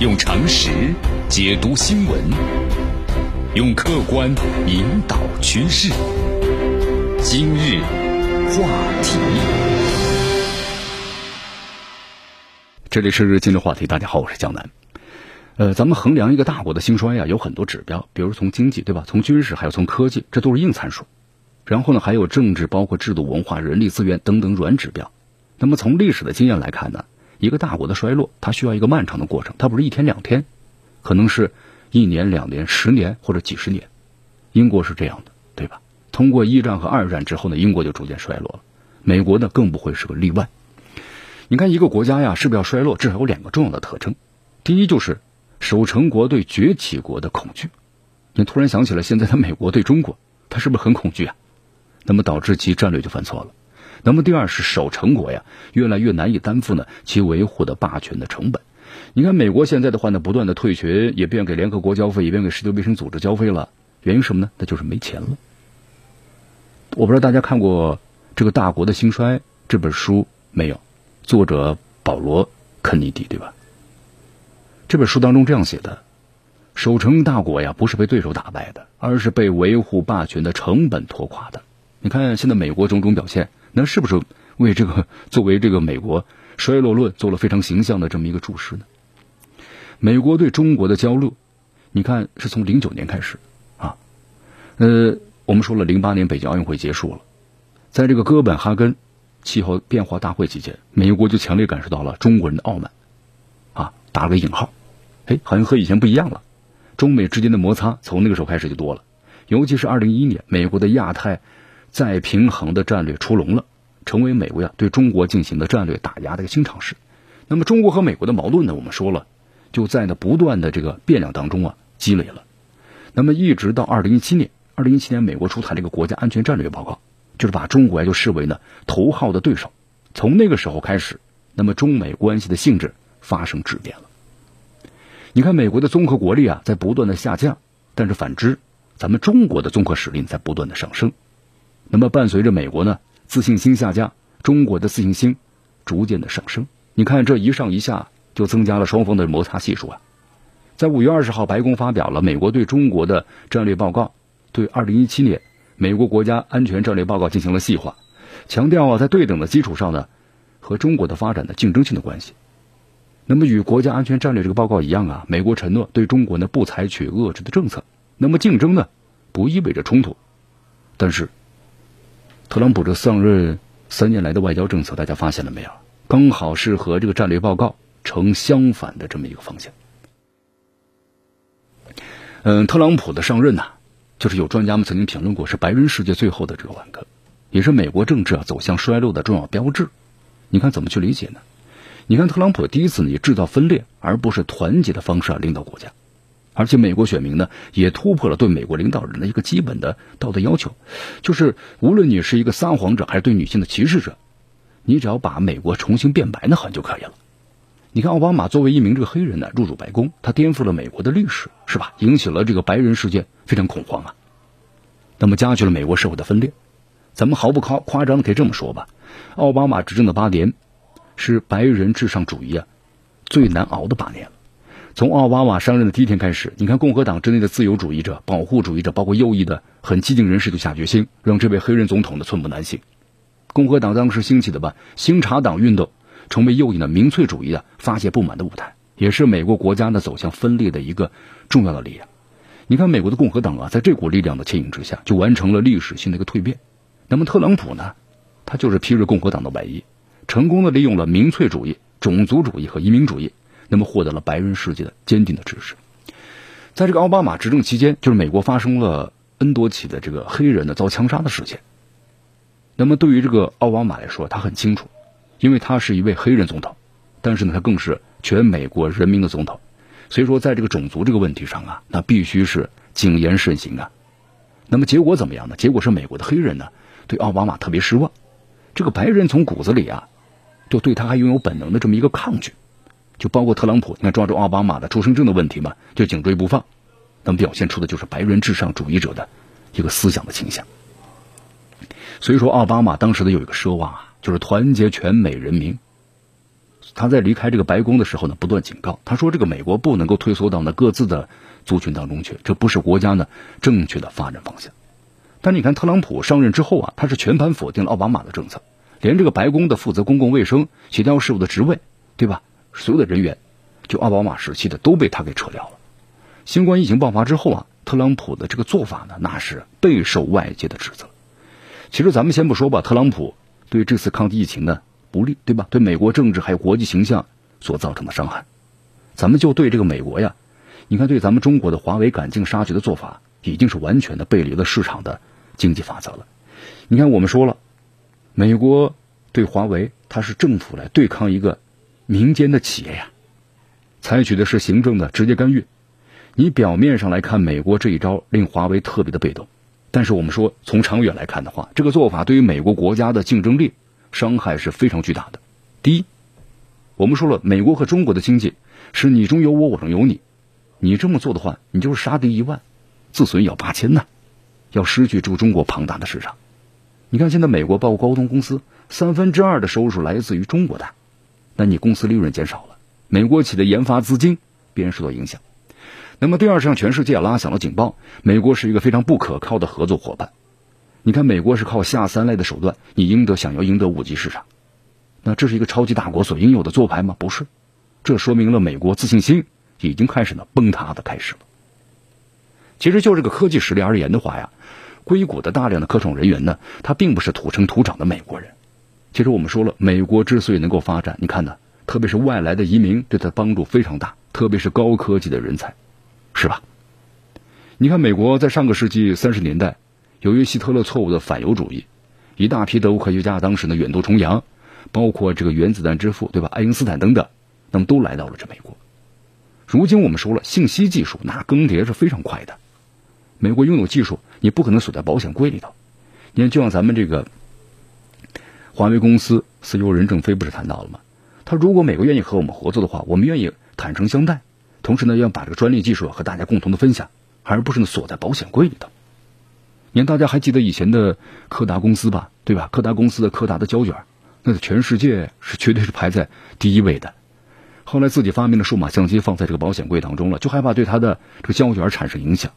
用常识解读新闻，用客观引导趋势。今日话题，这里是今日话题。大家好，我是江南。呃，咱们衡量一个大国的兴衰呀，有很多指标，比如从经济，对吧？从军事，还有从科技，这都是硬参数。然后呢，还有政治，包括制度、文化、人力资源等等软指标。那么从历史的经验来看呢？一个大国的衰落，它需要一个漫长的过程，它不是一天两天，可能是一年两年、十年或者几十年。英国是这样的，对吧？通过一战和二战之后呢，英国就逐渐衰落了。美国呢，更不会是个例外。你看，一个国家呀，是不是要衰落？至少有两个重要的特征。第一，就是守成国对崛起国的恐惧。你突然想起来，现在的美国对中国，他是不是很恐惧啊？那么导致其战略就犯错了。那么第二是守成国呀，越来越难以担负呢其维护的霸权的成本。你看美国现在的话呢，不断的退群，也变给联合国交费，也变给世界卫生组织交费了。原因什么呢？那就是没钱了。我不知道大家看过这个《大国的兴衰》这本书没有？作者保罗·肯尼迪，对吧？这本书当中这样写的：守成大国呀，不是被对手打败的，而是被维护霸权的成本拖垮的。你看现在美国种种表现。那是不是为这个 作为这个美国衰落论做了非常形象的这么一个注释呢？美国对中国的焦虑，你看是从零九年开始啊，呃，我们说了零八年北京奥运会结束了，在这个哥本哈根气候变化大会期间，美国就强烈感受到了中国人的傲慢啊，打了个引号，哎，好像和以前不一样了，中美之间的摩擦从那个时候开始就多了，尤其是二零一一年，美国的亚太。再平衡的战略出笼了，成为美国呀对中国进行的战略打压的一个新尝试。那么中国和美国的矛盾呢？我们说了，就在呢不断的这个变量当中啊积累了。那么一直到二零一七年，二零一七年美国出台了一个国家安全战略报告，就是把中国呀就视为呢头号的对手。从那个时候开始，那么中美关系的性质发生质变了。你看美国的综合国力啊在不断的下降，但是反之，咱们中国的综合实力在不断的上升。那么伴随着美国呢自信心下降，中国的自信心逐渐的上升。你看这一上一下，就增加了双方的摩擦系数啊。在五月二十号，白宫发表了美国对中国的战略报告，对二零一七年美国国家安全战略报告进行了细化，强调啊在对等的基础上呢，和中国的发展的竞争性的关系。那么与国家安全战略这个报告一样啊，美国承诺对中国呢不采取遏制的政策。那么竞争呢不意味着冲突，但是。特朗普这上任三年来的外交政策，大家发现了没有？刚好是和这个战略报告呈相反的这么一个方向。嗯，特朗普的上任呢，就是有专家们曾经评论过，是白人世界最后的这个挽歌，也是美国政治啊走向衰落的重要标志。你看怎么去理解呢？你看特朗普第一次呢以制造分裂而不是团结的方式啊领导国家。而且美国选民呢，也突破了对美国领导人的一个基本的道德要求，就是无论你是一个撒谎者还是对女性的歧视者，你只要把美国重新变白那很就可以了。你看奥巴马作为一名这个黑人呢入主白宫，他颠覆了美国的历史，是吧？引起了这个白人世界非常恐慌啊。那么加剧了美国社会的分裂。咱们毫不夸夸张的可以这么说吧，奥巴马执政的八年，是白人至上主义啊最难熬的八年了。从奥巴马上任的第一天开始，你看共和党之内的自由主义者、保护主义者，包括右翼的很激进人士，就下决心让这位黑人总统的寸步难行。共和党当时兴起的吧新茶党运动，成为右翼的民粹主义的发泄不满的舞台，也是美国国家呢走向分裂的一个重要的力量。你看，美国的共和党啊，在这股力量的牵引之下，就完成了历史性的一个蜕变。那么特朗普呢，他就是披着共和党的外衣，成功的利用了民粹主义、种族主义和移民主义。那么获得了白人世界的坚定的支持。在这个奥巴马执政期间，就是美国发生了 N 多起的这个黑人的遭枪杀的事件。那么对于这个奥巴马来说，他很清楚，因为他是一位黑人总统，但是呢，他更是全美国人民的总统。所以说，在这个种族这个问题上啊，那必须是谨言慎行啊。那么结果怎么样呢？结果是美国的黑人呢对奥巴马特别失望，这个白人从骨子里啊，就对他还拥有本能的这么一个抗拒。就包括特朗普，你看抓住奥巴马的出生证的问题嘛，就紧追不放，那么表现出的就是白人至上主义者的一个思想的倾向。所以说，奥巴马当时的有一个奢望啊，就是团结全美人民。他在离开这个白宫的时候呢，不断警告，他说这个美国不能够退缩到那各自的族群当中去，这不是国家呢正确的发展方向。但你看特朗普上任之后啊，他是全盘否定了奥巴马的政策，连这个白宫的负责公共卫生协调事务的职位，对吧？所有的人员，就奥巴马时期的都被他给撤掉了。新冠疫情爆发之后啊，特朗普的这个做法呢，那是备受外界的指责。其实咱们先不说吧，特朗普对这次抗击疫情呢不利，对吧？对美国政治还有国际形象所造成的伤害，咱们就对这个美国呀，你看对咱们中国的华为赶尽杀绝的做法，已经是完全的背离了市场的。经济法则了，你看，我们说了，美国对华为，它是政府来对抗一个民间的企业呀，采取的是行政的直接干预。你表面上来看，美国这一招令华为特别的被动，但是我们说，从长远来看的话，这个做法对于美国国家的竞争力伤害是非常巨大的。第一，我们说了，美国和中国的经济是你中有我，我中有你，你这么做的话，你就是杀敌一万，自损咬八千呐。要失去住中国庞大的市场，你看现在美国包括高通公司三分之二的收入来自于中国的，那你公司利润减少了，美国企业的研发资金必然受到影响。那么第二是向全世界拉响了警报，美国是一个非常不可靠的合作伙伴。你看美国是靠下三滥的手段，你赢得想要赢得五 G 市场，那这是一个超级大国所应有的做派吗？不是，这说明了美国自信心已经开始了崩塌的开始了。其实就这个科技实力而言的话呀，硅谷的大量的科创人员呢，他并不是土生土长的美国人。其实我们说了，美国之所以能够发展，你看呢，特别是外来的移民对他帮助非常大，特别是高科技的人才，是吧？你看美国在上个世纪三十年代，由于希特勒错误的反犹主义，一大批德国科学家当时呢远渡重洋，包括这个原子弹之父对吧，爱因斯坦等等，那么都来到了这美国。如今我们说了，信息技术那更迭是非常快的。美国拥有技术，你不可能锁在保险柜里头。你看，就像咱们这个华为公司 CEO 任正非不是谈到了吗？他如果美国愿意和我们合作的话，我们愿意坦诚相待，同时呢，要把这个专利技术和大家共同的分享，而不是呢锁在保险柜里头。你看，大家还记得以前的柯达公司吧？对吧？柯达公司的柯达的胶卷，那在全世界是绝对是排在第一位的。后来自己发明了数码相机，放在这个保险柜当中了，就害怕对它的这个胶卷产生影响。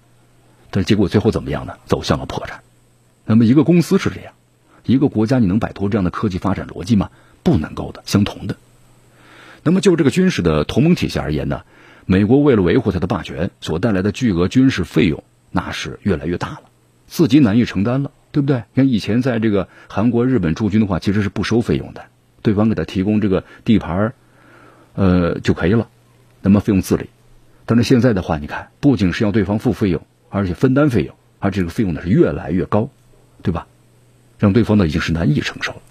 但结果最后怎么样呢？走向了破产。那么一个公司是这样，一个国家你能摆脱这样的科技发展逻辑吗？不能够的，相同的。那么就这个军事的同盟体系而言呢，美国为了维护它的霸权所带来的巨额军事费用，那是越来越大了，自己难以承担了，对不对？像以前在这个韩国、日本驻军的话，其实是不收费用的，对方给他提供这个地盘呃就可以了，那么费用自理。但是现在的话，你看，不仅是要对方付费用。而且分担费用，而这个费用呢是越来越高，对吧？让对方呢已经是难以承受了。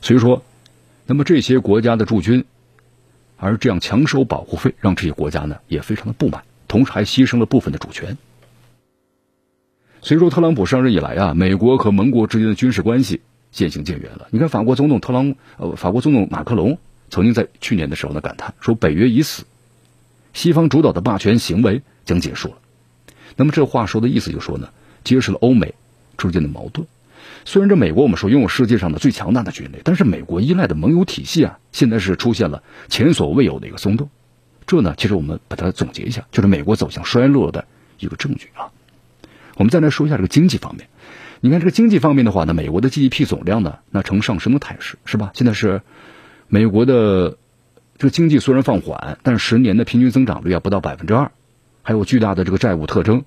所以说，那么这些国家的驻军，而这样强收保护费，让这些国家呢也非常的不满，同时还牺牲了部分的主权。所以说，特朗普上任以来啊，美国和盟国之间的军事关系渐行渐远了。你看，法国总统特朗呃，法国总统马克龙曾经在去年的时候呢感叹说：“北约已死，西方主导的霸权行为。”将结束了，那么这话说的意思就说呢，揭示了欧美之间的矛盾。虽然这美国我们说拥有世界上的最强大的军力，但是美国依赖的盟友体系啊，现在是出现了前所未有的一个松动。这呢，其实我们把它总结一下，就是美国走向衰落的一个证据啊。我们再来说一下这个经济方面。你看这个经济方面的话呢，美国的 GDP 总量呢，那呈上升的态势，是吧？现在是美国的这个经济虽然放缓，但是十年的平均增长率啊不到百分之二。还有巨大的这个债务特征，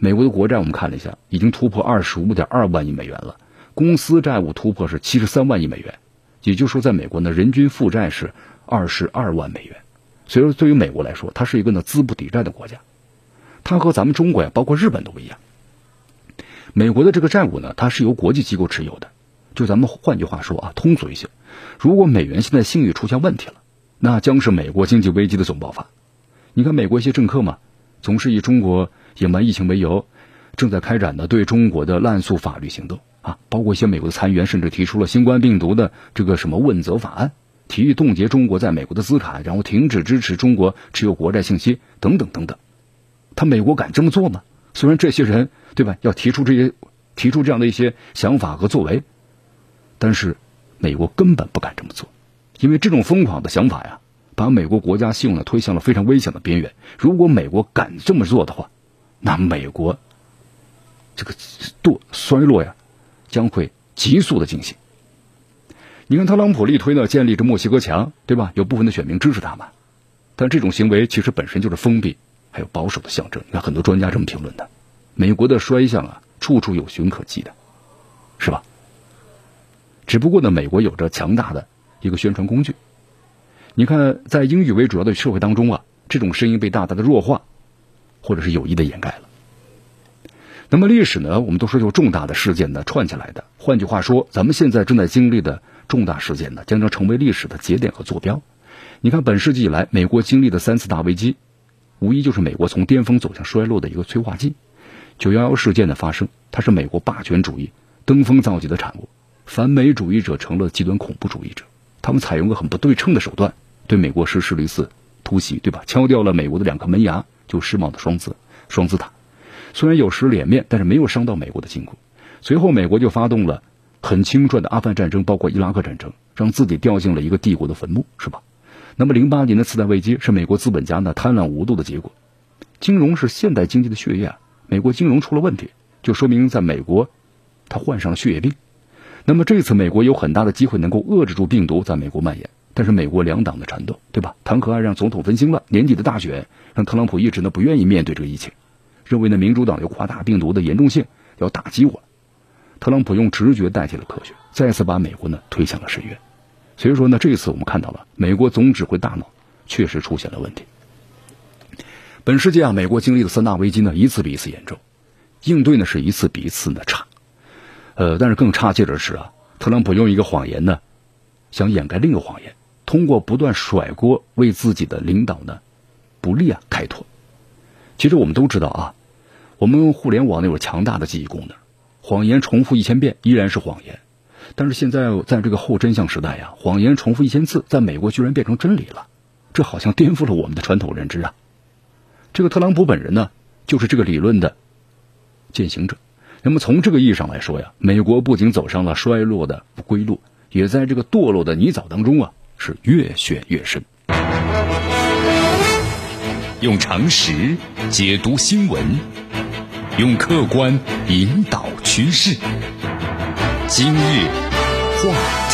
美国的国债我们看了一下，已经突破二十五点二万亿美元了，公司债务突破是七十三万亿美元，也就是说，在美国呢，人均负债是二十二万美元。所以说，对于美国来说，它是一个呢资不抵债的国家，它和咱们中国呀，包括日本都不一样。美国的这个债务呢，它是由国际机构持有的，就咱们换句话说啊，通俗一些，如果美元现在信誉出现问题了，那将是美国经济危机的总爆发。你看美国一些政客嘛。总是以中国隐瞒疫情为由，正在开展的对中国的滥诉法律行动啊，包括一些美国的参议员甚至提出了新冠病毒的这个什么问责法案，提议冻结中国在美国的资产，然后停止支持中国持有国债信息等等等等。他美国敢这么做吗？虽然这些人对吧要提出这些提出这样的一些想法和作为，但是美国根本不敢这么做。因为这种疯狂的想法呀，把美国国家信用呢推向了非常危险的边缘。如果美国敢这么做的话，那美国这个堕衰落呀，将会急速的进行。你看特朗普力推呢建立着墨西哥墙，对吧？有部分的选民支持他们，但这种行为其实本身就是封闭还有保守的象征。你看很多专家这么评论的，美国的衰相啊，处处有寻可忌的，是吧？只不过呢，美国有着强大的一个宣传工具。你看，在英语为主要的社会当中啊，这种声音被大大的弱化，或者是有意的掩盖了。那么历史呢，我们都说由重大的事件呢串起来的。换句话说，咱们现在正在经历的。重大事件呢，将将成为历史的节点和坐标。你看，本世纪以来，美国经历的三次大危机，无疑就是美国从巅峰走向衰落的一个催化剂。九幺幺事件的发生，它是美国霸权主义登峰造极的产物。反美主义者成了极端恐怖主义者，他们采用了很不对称的手段，对美国实施了一次突袭，对吧？敲掉了美国的两颗门牙，就世贸的双子双子塔。虽然有失脸面，但是没有伤到美国的筋骨。随后，美国就发动了。很轻率的阿富汗战争，包括伊拉克战争，让自己掉进了一个帝国的坟墓，是吧？那么，零八年的次贷危机是美国资本家呢贪婪无度的结果。金融是现代经济的血液啊，美国金融出了问题，就说明在美国，他患上了血液病。那么这次美国有很大的机会能够遏制住病毒在美国蔓延，但是美国两党的缠斗，对吧？弹劾案让总统分心了，年底的大选让特朗普一直呢不愿意面对这个疫情，认为呢民主党要夸大病毒的严重性，要打击我。特朗普用直觉代替了科学，再次把美国呢推向了深渊。所以说呢，这次我们看到了美国总指挥大脑确实出现了问题。本世纪啊，美国经历的三大危机呢，一次比一次严重，应对呢是一次比一次的差。呃，但是更差劲的是啊，特朗普用一个谎言呢，想掩盖另一个谎言，通过不断甩锅为自己的领导呢不利啊开脱。其实我们都知道啊，我们互联网呢有强大的记忆功能。谎言重复一千遍依然是谎言，但是现在在这个后真相时代呀，谎言重复一千次，在美国居然变成真理了，这好像颠覆了我们的传统认知啊！这个特朗普本人呢，就是这个理论的践行者。那么从这个意义上来说呀，美国不仅走上了衰落的不归路，也在这个堕落的泥沼当中啊，是越陷越深。用常识解读新闻。用客观引导趋势。今日话。